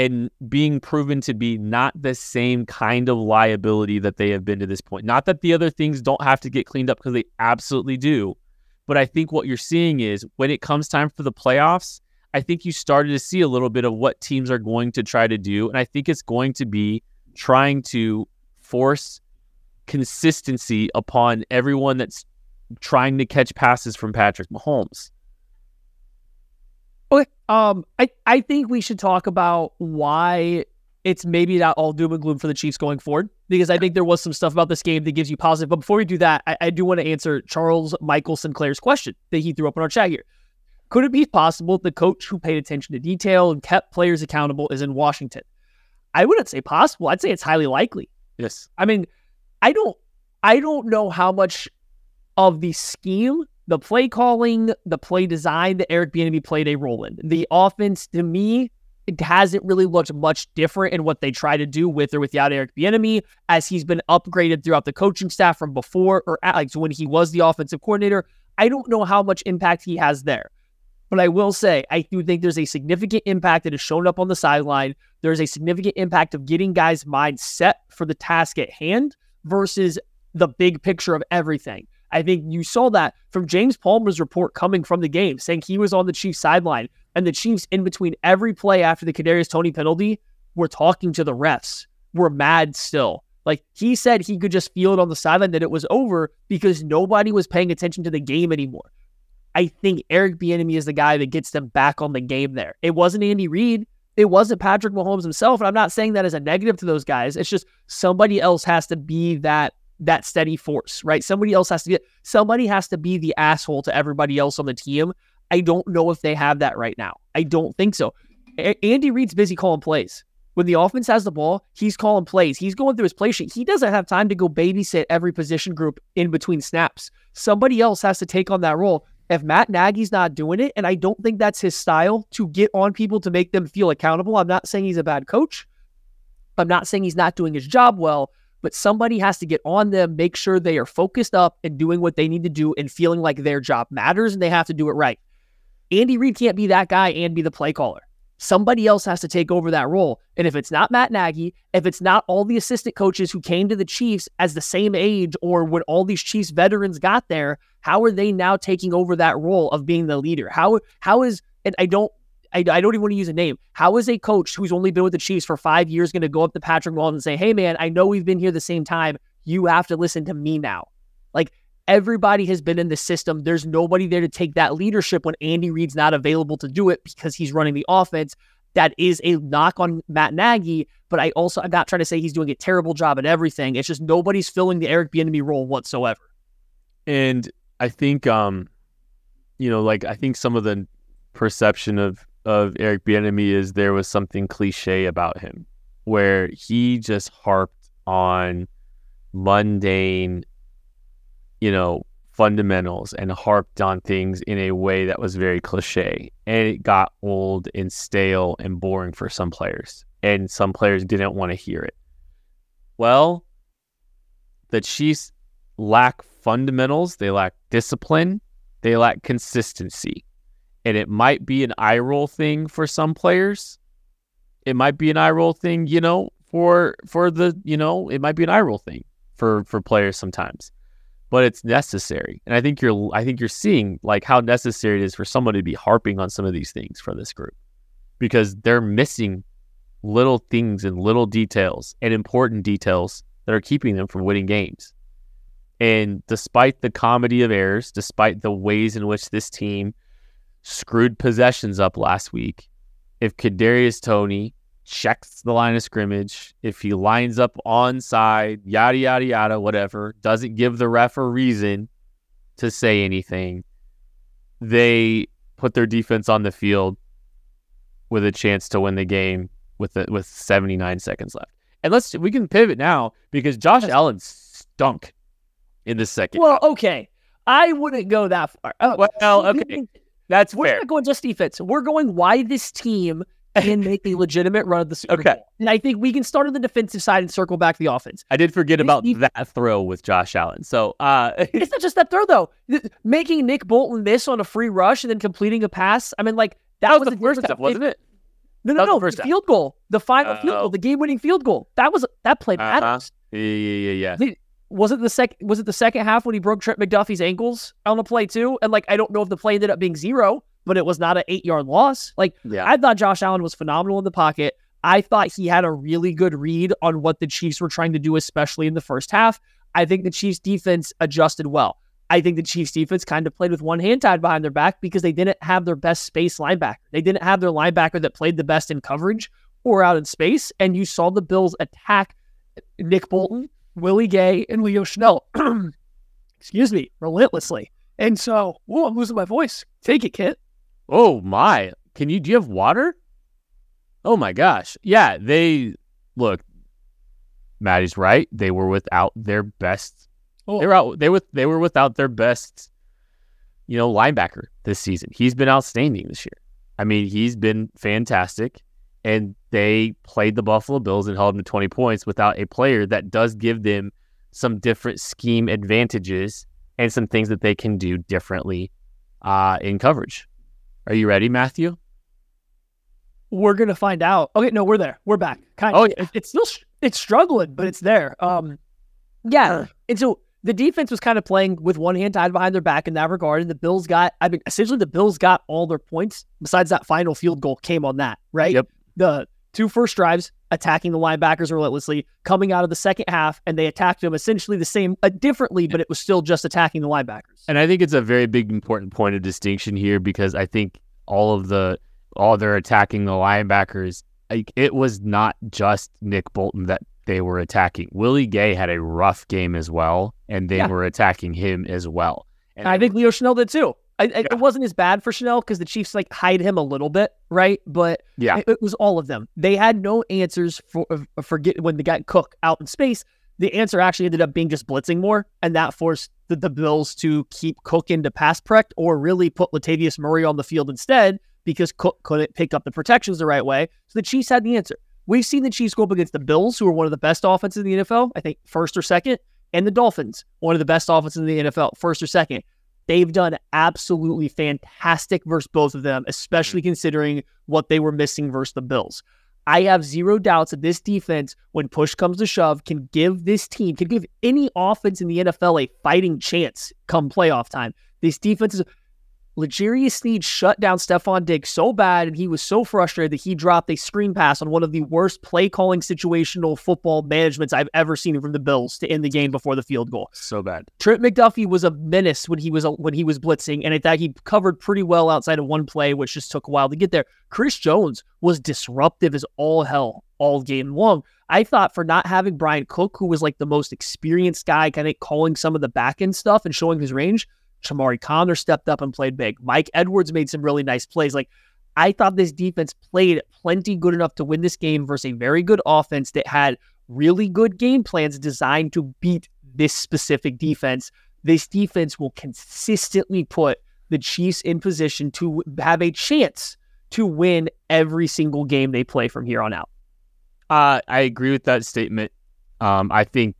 and being proven to be not the same kind of liability that they have been to this point. Not that the other things don't have to get cleaned up because they absolutely do. But I think what you're seeing is when it comes time for the playoffs, I think you started to see a little bit of what teams are going to try to do. And I think it's going to be trying to force consistency upon everyone that's trying to catch passes from Patrick Mahomes. Um, I, I think we should talk about why it's maybe not all doom and gloom for the Chiefs going forward, because I think there was some stuff about this game that gives you positive. But before we do that, I, I do want to answer Charles Michael Sinclair's question that he threw up in our chat here. Could it be possible the coach who paid attention to detail and kept players accountable is in Washington? I wouldn't say possible. I'd say it's highly likely. Yes. I mean, I don't I don't know how much of the scheme, the play calling, the play design that Eric Bieniemy played a role in. The offense, to me, it hasn't really looked much different in what they try to do with or without Eric Bieniemy, as he's been upgraded throughout the coaching staff from before or at, like when he was the offensive coordinator. I don't know how much impact he has there. But I will say, I do think there's a significant impact that has shown up on the sideline. There's a significant impact of getting guys' minds set for the task at hand versus the big picture of everything. I think you saw that from James Palmer's report coming from the game, saying he was on the Chiefs sideline, and the Chiefs, in between every play after the Kadarius Toney penalty, were talking to the refs. Were mad still. Like he said, he could just feel it on the sideline that it was over because nobody was paying attention to the game anymore. I think Eric Bieniemy is the guy that gets them back on the game there. It wasn't Andy Reid. It wasn't Patrick Mahomes himself. And I'm not saying that as a negative to those guys. It's just somebody else has to be that that steady force, right? Somebody else has to get somebody has to be the asshole to everybody else on the team. I don't know if they have that right now. I don't think so. A- Andy Reid's busy calling plays. When the offense has the ball, he's calling plays. He's going through his play sheet. He doesn't have time to go babysit every position group in between snaps. Somebody else has to take on that role. If Matt Nagy's not doing it, and I don't think that's his style to get on people to make them feel accountable, I'm not saying he's a bad coach. I'm not saying he's not doing his job well, but somebody has to get on them, make sure they are focused up and doing what they need to do and feeling like their job matters and they have to do it right. Andy Reid can't be that guy and be the play caller. Somebody else has to take over that role. And if it's not Matt Nagy, if it's not all the assistant coaches who came to the Chiefs as the same age or when all these Chiefs veterans got there, how are they now taking over that role of being the leader? How how is and I don't I, I don't even want to use a name. How is a coach who's only been with the Chiefs for five years going to go up to Patrick Mahomes and say, "Hey, man, I know we've been here the same time. You have to listen to me now." Like everybody has been in the system. There's nobody there to take that leadership when Andy Reid's not available to do it because he's running the offense. That is a knock on Matt Nagy, but I also I'm not trying to say he's doing a terrible job at everything. It's just nobody's filling the Eric Bieniemy role whatsoever. And I think, um, you know, like I think some of the perception of of Eric Bieniemy is there was something cliche about him, where he just harped on mundane, you know, fundamentals and harped on things in a way that was very cliche, and it got old and stale and boring for some players, and some players didn't want to hear it. Well, the Chiefs lack fundamentals, they lack discipline, they lack consistency. And it might be an eye roll thing for some players. It might be an eye roll thing, you know, for for the, you know, it might be an eye roll thing for for players sometimes. But it's necessary. And I think you're I think you're seeing like how necessary it is for someone to be harping on some of these things for this group. Because they're missing little things and little details and important details that are keeping them from winning games. And despite the comedy of errors, despite the ways in which this team screwed possessions up last week, if Kadarius Toney checks the line of scrimmage, if he lines up onside, yada yada yada, whatever, doesn't give the ref a reason to say anything, they put their defense on the field with a chance to win the game with the, with 79 seconds left. And let's we can pivot now because Josh Allen stunk in the second. Well, okay. I wouldn't go that far. Oh, well, okay. That's weird. we're fair. not going just defense. We're going why this team can make a legitimate run of the Super Okay. Bowl. And I think we can start on the defensive side and circle back the offense. I did forget This about def- that throw with Josh Allen. So, uh, It's not just that throw though. Making Nick Bolton miss on a free rush and then completing a pass. I mean, like that, that was a the first half, wasn't it? No, no, no. the field goal, the final field Oh. goal, the game-winning field goal. That was that play Uh-huh. Yeah, yeah, yeah, yeah. Was it the sec? Was it the second half when he broke Trent McDuffie's ankles on the play too? And like, I don't know if the play ended up being zero, but it was not an eight-yard loss. Like, Yeah. I thought Josh Allen was phenomenal in the pocket. I thought he had a really good read on what the Chiefs were trying to do, especially in the first half. I think the Chiefs defense adjusted well. I think the Chiefs defense kind of played with one hand tied behind their back because they didn't have their best space linebacker. They didn't have their linebacker that played the best in coverage or out in space. And you saw the Bills attack Nick Bolton, Willie Gay, and Leo Chenal. Excuse me, relentlessly. And so, whoa, I'm losing my voice. Take it, Kit. Oh my! Can you? Do you have water? Oh my gosh! Yeah, they look. Maddie's right. They were without their best. Oh. They were out. They were they were without their best. You know, linebacker this season. He's been outstanding this year. I mean, he's been fantastic, and they played the Buffalo Bills and held them to twenty points without a player that does give them some different scheme advantages and some things that they can do differently uh, in coverage. Are you ready, Matthew? We're gonna find out. Okay, no, we're there. We're back. Kind Oh, yeah. It's still sh- it's struggling, but it's there. Um, yeah. And so the defense was kind of playing with one hand tied behind their back in that regard, and the Bills got. I mean, essentially, the Bills got all their points besides that final field goal came on that. Right. Yep. The two first drives attacking the linebackers relentlessly, coming out of the second half, and they attacked them essentially the same, uh, differently, but it was still just attacking the linebackers. And I think it's a very big important point of distinction here because I think all of the all they're attacking the linebackers, like it was not just Nick Bolton that they were attacking. Willie Gay had a rough game as well, and they Yeah. were attacking him as well. And I think Leo Chenal did too. I, Yeah. It wasn't as bad for Chenal because the Chiefs like hide him a little bit, right? But Yeah. it, it was all of them. They had no answers for uh, for get, when they got Cook out in space. The answer actually ended up being just blitzing more, and that forced the, the Bills to keep Cook into pass prec or really put Latavius Murray on the field instead because Cook couldn't pick up the protections the right way. So the Chiefs had the answer. We've seen the Chiefs go up against the Bills, who are one of the best offenses in the NFL, I think first or second, and the Dolphins, one of the best offenses in the NFL, first or second. They've done absolutely fantastic versus both of them, especially mm. considering what they were missing versus the Bills. I have zero doubts that this defense, when push comes to shove, can give this team, can give any offense in the NFL a fighting chance come playoff time. This defense is L'Jarius Sneed shut down Stefon Diggs so bad, and he was so frustrated that he dropped a screen pass on one of the worst play calling situational football managements I've ever seen from the Bills to end the game before the field goal. so bad. Trent McDuffie was a menace when he was when he was blitzing, and I thought he covered pretty well outside of one play, which just took a while to get there. Chris Jones was disruptive as all hell all game long. I thought for not having Bryan Cook, who was like the most experienced guy, kind of calling some of the back end stuff and showing his range, Chamarri Conner stepped up and played big. Mike Edwards made some really nice plays. Like I thought this defense played plenty good enough to win this game versus a very good offense that had really good game plans designed to beat this specific defense. This defense will consistently put the Chiefs in position to have a chance to win every single game they play from here on out. Uh, I agree with that statement. Um, I think,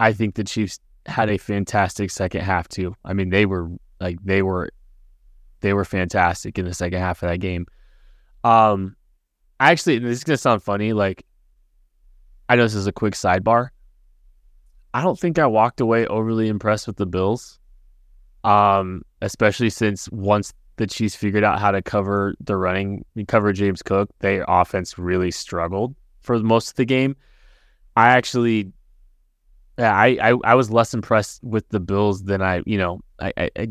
I think the Chiefs had a fantastic second half too. I mean, they were like they were, they were fantastic in the second half of that game. Um, actually, this is gonna sound funny. Like, I know this is a quick sidebar. I don't think I walked away overly impressed with the Bills. Um, especially since once the Chiefs figured out how to cover the running, cover James Cook, their offense really struggled for most of the game. I actually, yeah, I, I, I was less impressed with the Bills than I, you know, I, I, I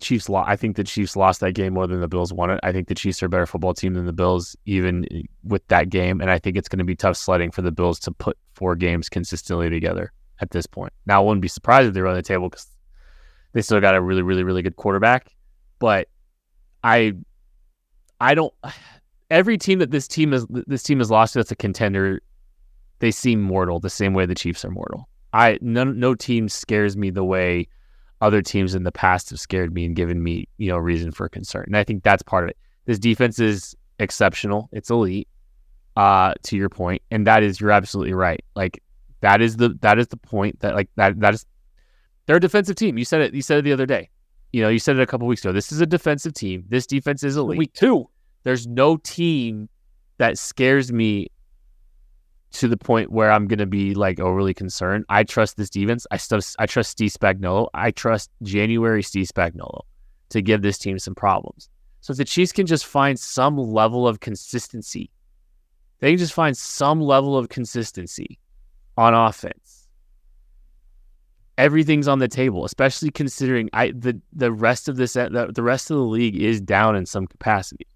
Chiefs. Lo- I think the Chiefs lost that game more than the Bills won it. I think the Chiefs are a better football team than the Bills, even eh, with that game. And I think it's going to be tough sledding for the Bills to put four games consistently together at this point. Now, I wouldn't be surprised if they run the table because they still got a really, really, really good quarterback. But I, I don't. Every team that this team is this team has lost to that's a contender, they seem mortal the same way the Chiefs are mortal. I no no team scares me the way other teams in the past have scared me and given me you know reason for concern. And I think that's part of it. This defense is exceptional. It's elite. Uh, to your point, and that is you're absolutely right. Like that is the that is the point that like that that is they're a defensive team. You said it. You said it the other day. You know, you said it a couple weeks ago. This is a defensive team. This defense is elite. Week two. There's no team that scares me to the point where I'm going to be like overly concerned. I trust this defense. I still I trust Steve Spagnuolo. I trust January Steve Spagnuolo to give this team some problems. So if the Chiefs can just find some level of consistency, they can just find some level of consistency on offense. Everything's on the table, especially considering I the the rest of this the, the rest of the league is down in some capacity.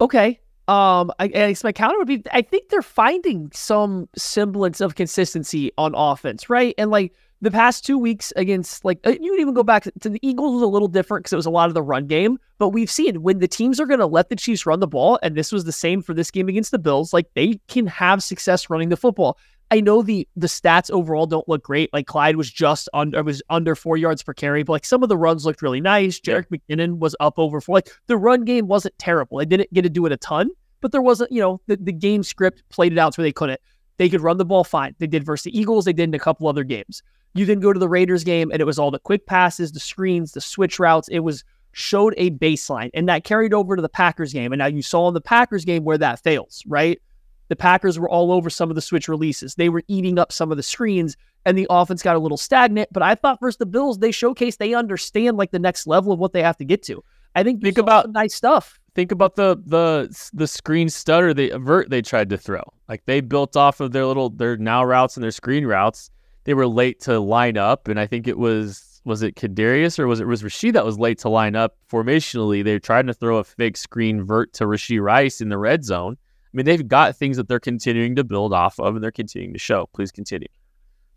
Okay, um, I, I guess my counter would be I think they're finding some semblance of consistency on offense, right? And like the past two weeks against like uh, you can even go back to the Eagles was a little different because it was a lot of the run game, but we've seen when the teams are going to let the Chiefs run the ball, and this was the same for this game against the Bills. Like they can have success running the football. I know the the stats overall don't look great. Like Clyde was just under was under four yards per carry, but like some of the runs looked really nice. Jerick yeah. McKinnon was up over four. Like the run game wasn't terrible. They didn't get to do it a ton, but there wasn't, you know, the, the game script played it out so they couldn't. They could run the ball fine. They did versus the Eagles. They did in a couple other games. You then go to the Raiders game, and it was all the quick passes, the screens, the switch routes. It was showed a baseline, and that carried over to the Packers game. And now you saw in the Packers game where that fails, right? The Packers were all over some of the switch releases. They were eating up some of the screens, and the offense got a little stagnant. But I thought versus the Bills, they showcased they understand like the next level of what they have to get to. I think think about nice stuff think about the the the screen stutter they avert they tried to throw. Like they built off of their little their now routes and their screen routes. They were late to line up, and I think it was was it Kadarius or was it was Rashee that was late to line up formationally. They tried to throw a fake screen vert to Rashee Rice in the red zone. I mean, they've got things that they're continuing to build off of, and they're continuing to show. Please continue.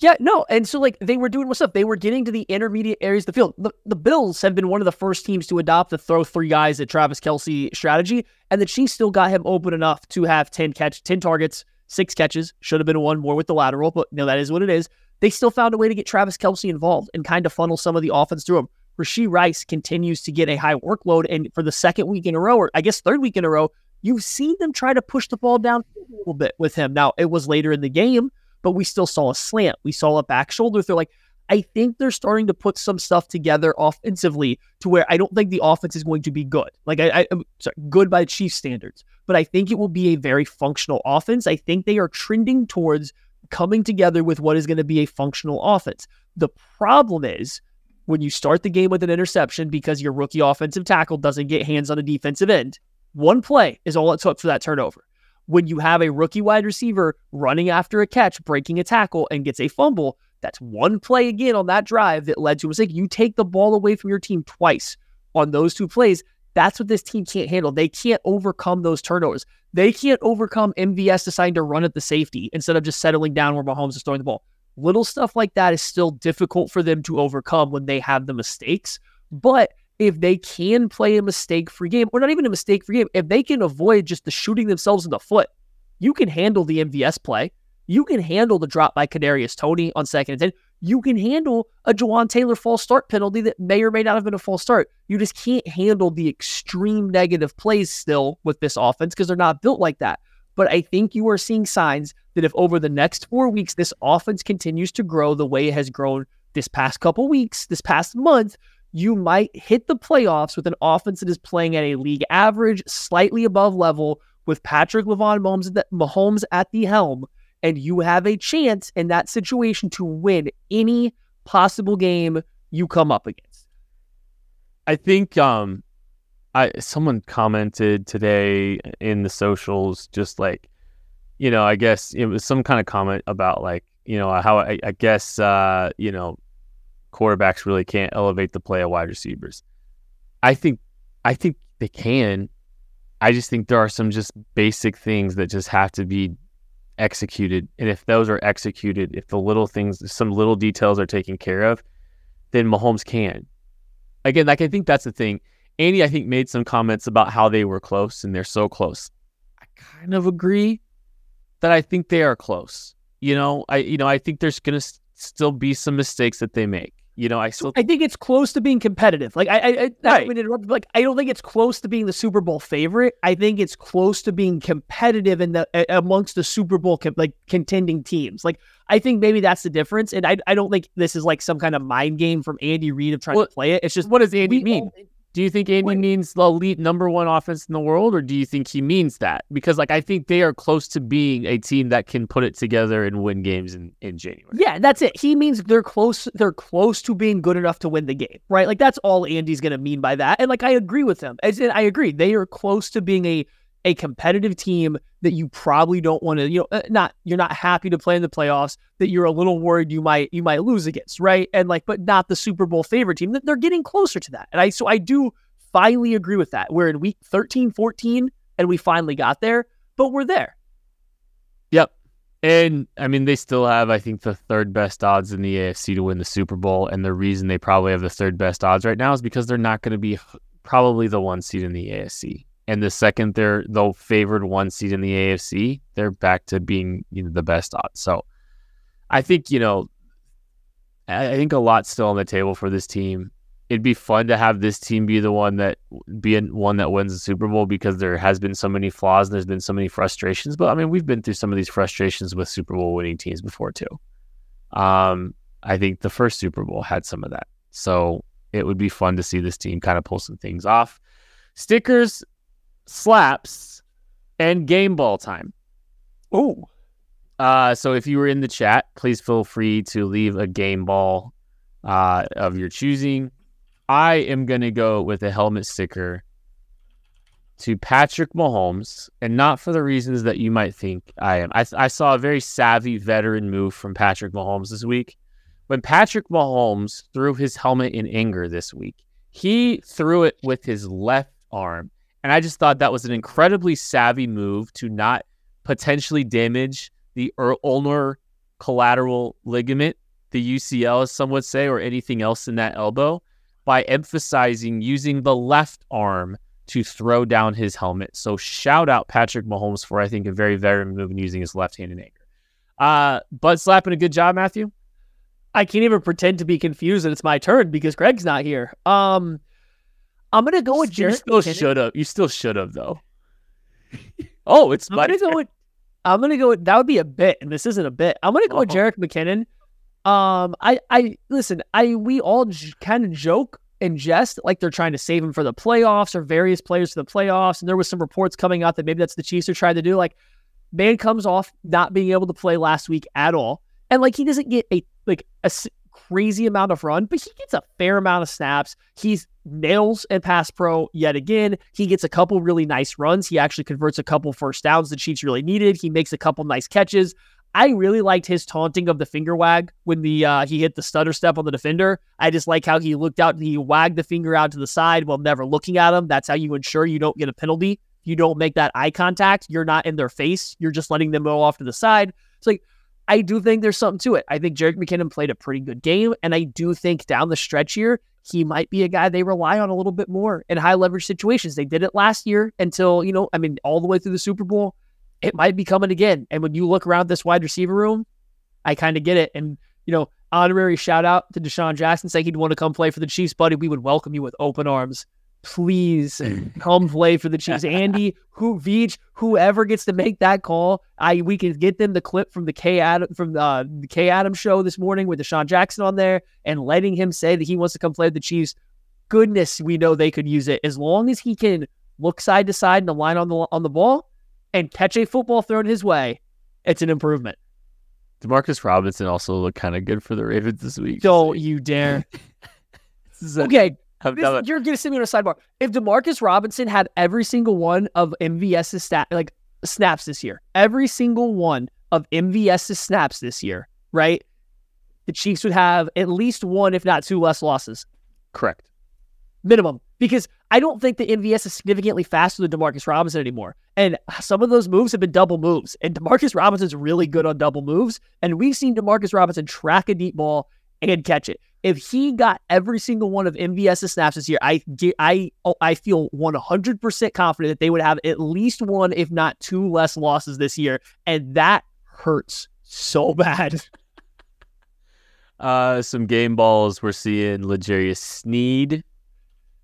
Yeah, no, and so like they were doing what's up. They were getting to the intermediate areas of the field. The, the Bills have been one of the first teams to adopt the throw three guys at Travis Kelce strategy, and the Chiefs still got him open enough to have ten catch, ten targets, six catches. Should have been one more with the lateral, but know that is what it is. They still found a way to get Travis Kelce involved and kind of funnel some of the offense through him. Rashee Rice continues to get a high workload, and for the second week in a row, or I guess third week in a row, you've seen them try to push the ball down a little bit with him. Now it was later in the game but we still saw a slant. We saw a back shoulder throw. Like, I think they're starting to put some stuff together offensively to where I don't think the offense is going to be good. Like, I, am sorry, good by Chiefs standards, but I think it will be a very functional offense. I think they are trending towards coming together with what is going to be a functional offense. The problem is when you start the game with an interception because your rookie offensive tackle doesn't get hands on a defensive end, one play is all it took for that turnover when you have a rookie wide receiver running after a catch, breaking a tackle, and gets a fumble, that's one play again on that drive that led to a mistake. You take the ball away from your team twice on those two plays. That's what this team can't handle. They can't overcome those turnovers. They can't overcome MVS deciding to run at the safety instead of just settling down where Mahomes is throwing the ball. Little stuff like that is still difficult for them to overcome when they have the mistakes. But if they can play a mistake free game, or not even a mistake free game, if they can avoid just the shooting themselves in the foot, you can handle the MVS play. You can handle the drop by Kadarius Toney on second and 10. You can handle a Jawaan Taylor false start penalty that may or may not have been a false start. You just can't handle the extreme negative plays still with this offense because they're not built like that. But I think you are seeing signs that if over the next four weeks this offense continues to grow the way it has grown this past couple weeks, this past month, you might hit the playoffs with an offense that is playing at a league average, slightly above level, with Patrick Lavon Mahomes at the helm, and you have a chance in that situation to win any possible game you come up against. I think um I someone commented today in the socials just like you know, I guess it was some kind of comment about like, you know, how I, I guess uh, you know, quarterbacks really can't elevate the play of wide receivers. I think I think they can. I just think there are some just basic things that just have to be executed. And if those are executed, if the little things, some little details are taken care of, then Mahomes can. Again, like I think that's the thing. Andy, I think, made some comments about how they were close and they're so close. I kind of agree that I think they are close. You know, I you know, I think there's gonna still be some mistakes that they make You know, I still I think it's close to being competitive. Like I, I, I Right. mean, interrupt, like I don't think it's close to being the Super Bowl favorite. I think it's close to being competitive in the amongst the Super Bowl com- like contending teams. Like I think maybe that's the difference. And I, I don't think this is like some kind of mind game from Andy Reid of trying Well, to play it. It's just what does Andy mean? all- Do you think Andy Wait. means the elite number one offense in the world, or do you think he means that? Because like I think they are close to being a team that can put it together and win games in, in January. Yeah, that's it. He means they're close. They're close to being good enough to win the game, right? Like that's all Andy's gonna mean by that. And like I agree with him. As in, I agree. They are close to being a a competitive team that you probably don't want to. You know, uh, not you're not happy to play in the playoffs. That you're a little worried you might you might lose against, right? And like, but not the Super Bowl favorite team. They're getting closer to that. And I so I do finally agree with that. We're in week 13, 14, and we finally got there. But we're there. Yep. And I mean, they still have, I think, the third best odds in the AFC to win the Super Bowl. And the reason they probably have the third best odds right now is because they're not going to be probably the one seed in the AFC. And the second they're the favored one seed in the AFC, they're back to being you know, the best odds. So I think, you know, I think a lot's still on the table for this team. It'd be fun to have this team be the one that be one that wins the Super Bowl because there has been so many flaws and there's been so many frustrations. But I mean, we've been through some of these frustrations with Super Bowl winning teams before too. Um, I think the first Super Bowl had some of that, so it would be fun to see this team kind of pull some things off. Stickers, slaps, and game ball time. Oh, Uh, so if you were in the chat, please feel free to leave a game ball uh, of your choosing. I am going to go with a helmet sticker to Patrick Mahomes, and not for the reasons that you might think I am. I, I saw a very savvy veteran move from Patrick Mahomes this week. When Patrick Mahomes threw his helmet in anger this week, he threw it with his left arm. And I just thought that was an incredibly savvy move to not potentially damage the ulnar collateral ligament, the UCL, as some would say, or anything else in that elbow, by emphasizing using the left arm to throw down his helmet. So shout out Patrick Mahomes for I think a very veteran move in using his left hand in anger. Uh, butt slapping a good job, Matthew. I can't even pretend to be confused that it's my turn because Greg's not here. Um, I'm gonna go with Jared. you still should have. You still should have though. oh, it's I'm my gonna go with. I'm gonna go with that would be a bit, and this isn't a bit. I'm gonna go with Oh. Jerick McKinnon. Um, I, I listen. I we all j- kind of joke and jest like they're trying to save him for the playoffs or various players for the playoffs. And there was some reports coming out that maybe that's the Chiefs are trying to do. Like, man comes off not being able to play last week at all, and like he doesn't get a like a crazy amount of run, but he gets a fair amount of snaps. He's nails and pass pro yet again. He gets a couple really nice runs. He actually converts a couple first downs the Chiefs really needed. He makes a couple nice catches. I really liked his taunting of the finger wag when the uh, he hit the stutter step on the defender. I just like how he looked out, and he wagged the finger out to the side while never looking at him. That's how you ensure you don't get a penalty. You don't make that eye contact. You're not in their face. You're just letting them go off to the side. It's like I do think there's something to it. I think Jerick McKinnon played a pretty good game, and I do think down the stretch here he might be a guy they rely on a little bit more in high leverage situations. They did it last year until you know, I mean, all the way through the Super Bowl it might be coming again. And when you look around this wide receiver room, I kind of get it. And, you know, honorary shout out to DeSean Jackson saying he'd want to come play for the Chiefs, buddy. We would welcome you with open arms. Please come play for the Chiefs. Andy, who Veach, whoever gets to make that call, I we can get them the clip from the K Adam from uh, the K Adam show this morning with DeSean Jackson on there and letting him say that he wants to come play with the Chiefs. Goodness, we know they could use it as long as he can look side to side and align on the on the ball and catch a football thrown his way, it's an improvement. Demarcus Robinson also looked kind of good for the Ravens this week. Don't you dare. This is a- Okay, I'm this- done. you're going to send me on a sidebar. If Demarcus Robinson had every single one of MVS's stat, like snaps this year, every single one of MVS's snaps this year, right? The Chiefs would have at least one, if not two, less losses. Correct. minimum because I don't think the MVS is significantly faster than Demarcus Robinson anymore. And some of those moves have been double moves. And Demarcus Robinson's really good on double moves. And we've seen Demarcus Robinson track a deep ball and catch it. If he got every single one of MVS's snaps this year, I I oh, I feel 100% confident that they would have at least one, if not two, less losses this year, and that hurts so bad. uh, some game balls. We're seeing L'Jarius Sneed.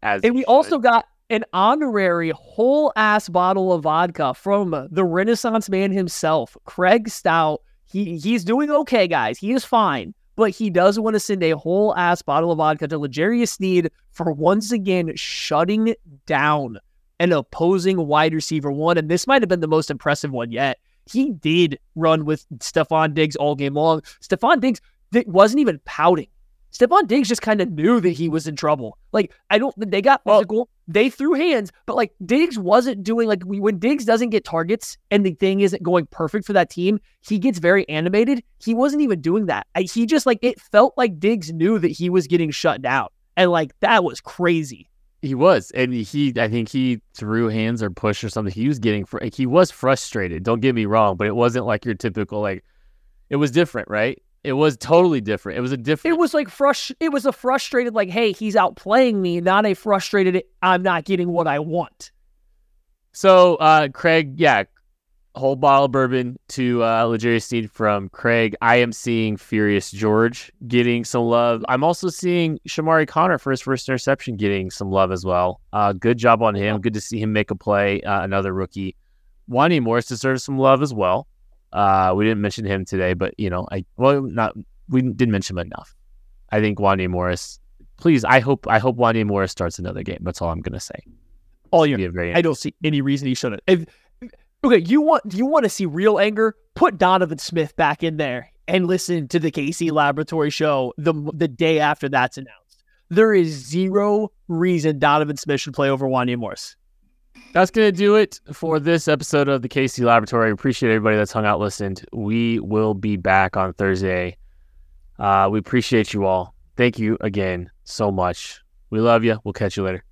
As and we also got an honorary whole ass bottle of vodka from the Renaissance man himself, Craig Stout. He he's doing okay, guys. He is fine, but he does want to send a whole ass bottle of vodka to L'Jarius Sneed for once again shutting down an opposing wide receiver one. And this might have been the most impressive one yet. He did run with Stefon Diggs all game long. Stefon Diggs wasn't even pouting. Stefon Diggs just kind of knew that he was in trouble. Like, I don't, they got physical, well, they threw hands, but like Diggs wasn't doing, like, when Diggs doesn't get targets and the thing isn't going perfect for that team, he gets very animated. He wasn't even doing that. He just, like, it felt like Diggs knew that he was getting shut down. And, like, that was crazy. He was, and he, I think he threw hands or push or something. He was getting, fr- he was frustrated. Don't get me wrong, but it wasn't like your typical, like, it was different, right? It was totally different. It was a different. It was like frust. It was a frustrated like, hey, he's outplaying me, not a frustrated. I'm not getting what I want. So, uh, Craig, yeah, whole bottle of bourbon to uh, L'Jarius Sneed from Craig. I am seeing Furious George getting some love. I'm also seeing Chamarri Conner for his first interception getting some love as well. Uh, good job on him. Good to see him make a play. Uh, another rookie. Wanya Morris deserves some love as well. Uh, we didn't mention him today, but you know, I well, not we didn't mention him enough. I think Wanya Morris. Please, I hope I hope Wanya Morris starts another game. That's all I'm gonna say. All year, I don't see any reason he shouldn't. If, okay, you want you want to see real anger? Put Donovan Smith back in there and listen to the KC Laboratory show the the day after that's announced. There is zero reason Donovan Smith should play over Wanya Morris that's going to do it for this episode of the KC Laboratory. Appreciate everybody that's hung out, listened. We will be back on Thursday. Uh, we appreciate you all. Thank you again so much. We love you. We'll catch you later.